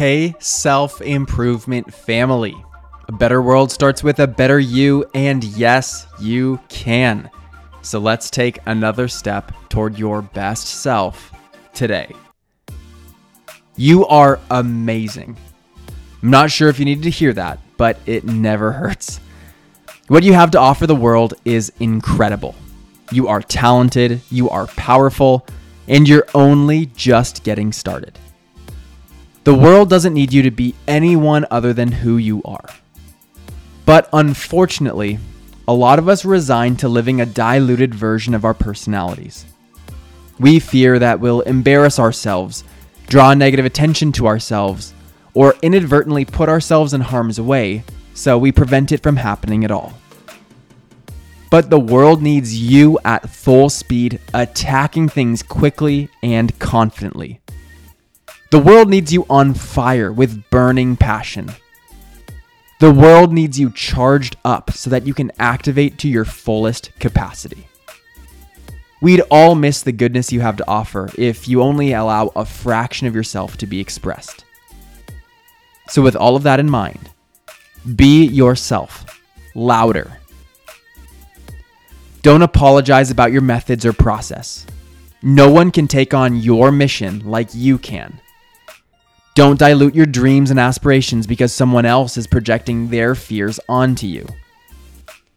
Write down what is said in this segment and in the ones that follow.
Hey, self improvement family. A better world starts with a better you, and yes, you can. So let's take another step toward your best self today. You are amazing. I'm not sure if you needed to hear that, but it never hurts. What you have to offer the world is incredible. You are talented, you are powerful, and you're only just getting started. The world doesn't need you to be anyone other than who you are. But unfortunately, a lot of us resign to living a diluted version of our personalities. We fear that we'll embarrass ourselves, draw negative attention to ourselves, or inadvertently put ourselves in harm's way, so we prevent it from happening at all. But the world needs you at full speed, attacking things quickly and confidently. The world needs you on fire with burning passion. The world needs you charged up so that you can activate to your fullest capacity. We'd all miss the goodness you have to offer if you only allow a fraction of yourself to be expressed. So, with all of that in mind, be yourself, louder. Don't apologize about your methods or process. No one can take on your mission like you can. Don't dilute your dreams and aspirations because someone else is projecting their fears onto you.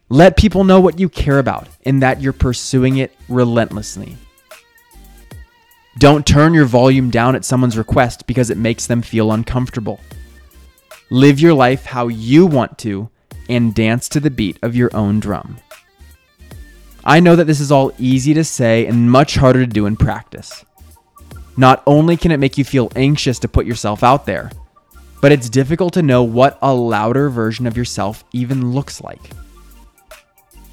Let people know what you care about and that you're pursuing it relentlessly. Don't turn your volume down at someone's request because it makes them feel uncomfortable. Live your life how you want to and dance to the beat of your own drum. I know that this is all easy to say and much harder to do in practice. Not only can it make you feel anxious to put yourself out there, but it's difficult to know what a louder version of yourself even looks like.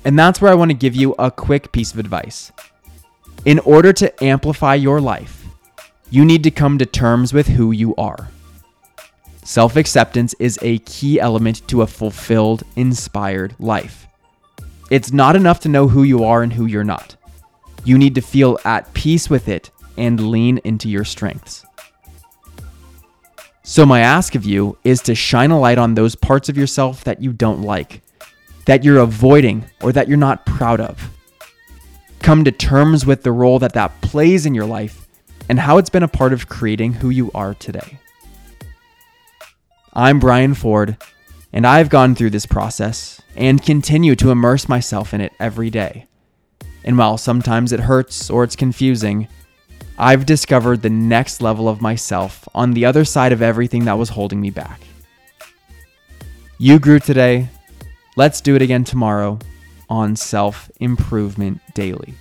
And that's where I want to give you a quick piece of advice. In order to amplify your life, you need to come to terms with who you are. Self acceptance is a key element to a fulfilled, inspired life. It's not enough to know who you are and who you're not. You need to feel at peace with it and lean into your strengths. So, my ask of you is to shine a light on those parts of yourself that you don't like, that you're avoiding, or that you're not proud of. Come to terms with the role that that plays in your life and how it's been a part of creating who you are today. I'm Brian Ford, and I've gone through this process and continue to immerse myself in it every day. And while sometimes it hurts or it's confusing, I've discovered the next level of myself on the other side of everything that was holding me back. You grew today. Let's do it again tomorrow on Self Improvement Daily.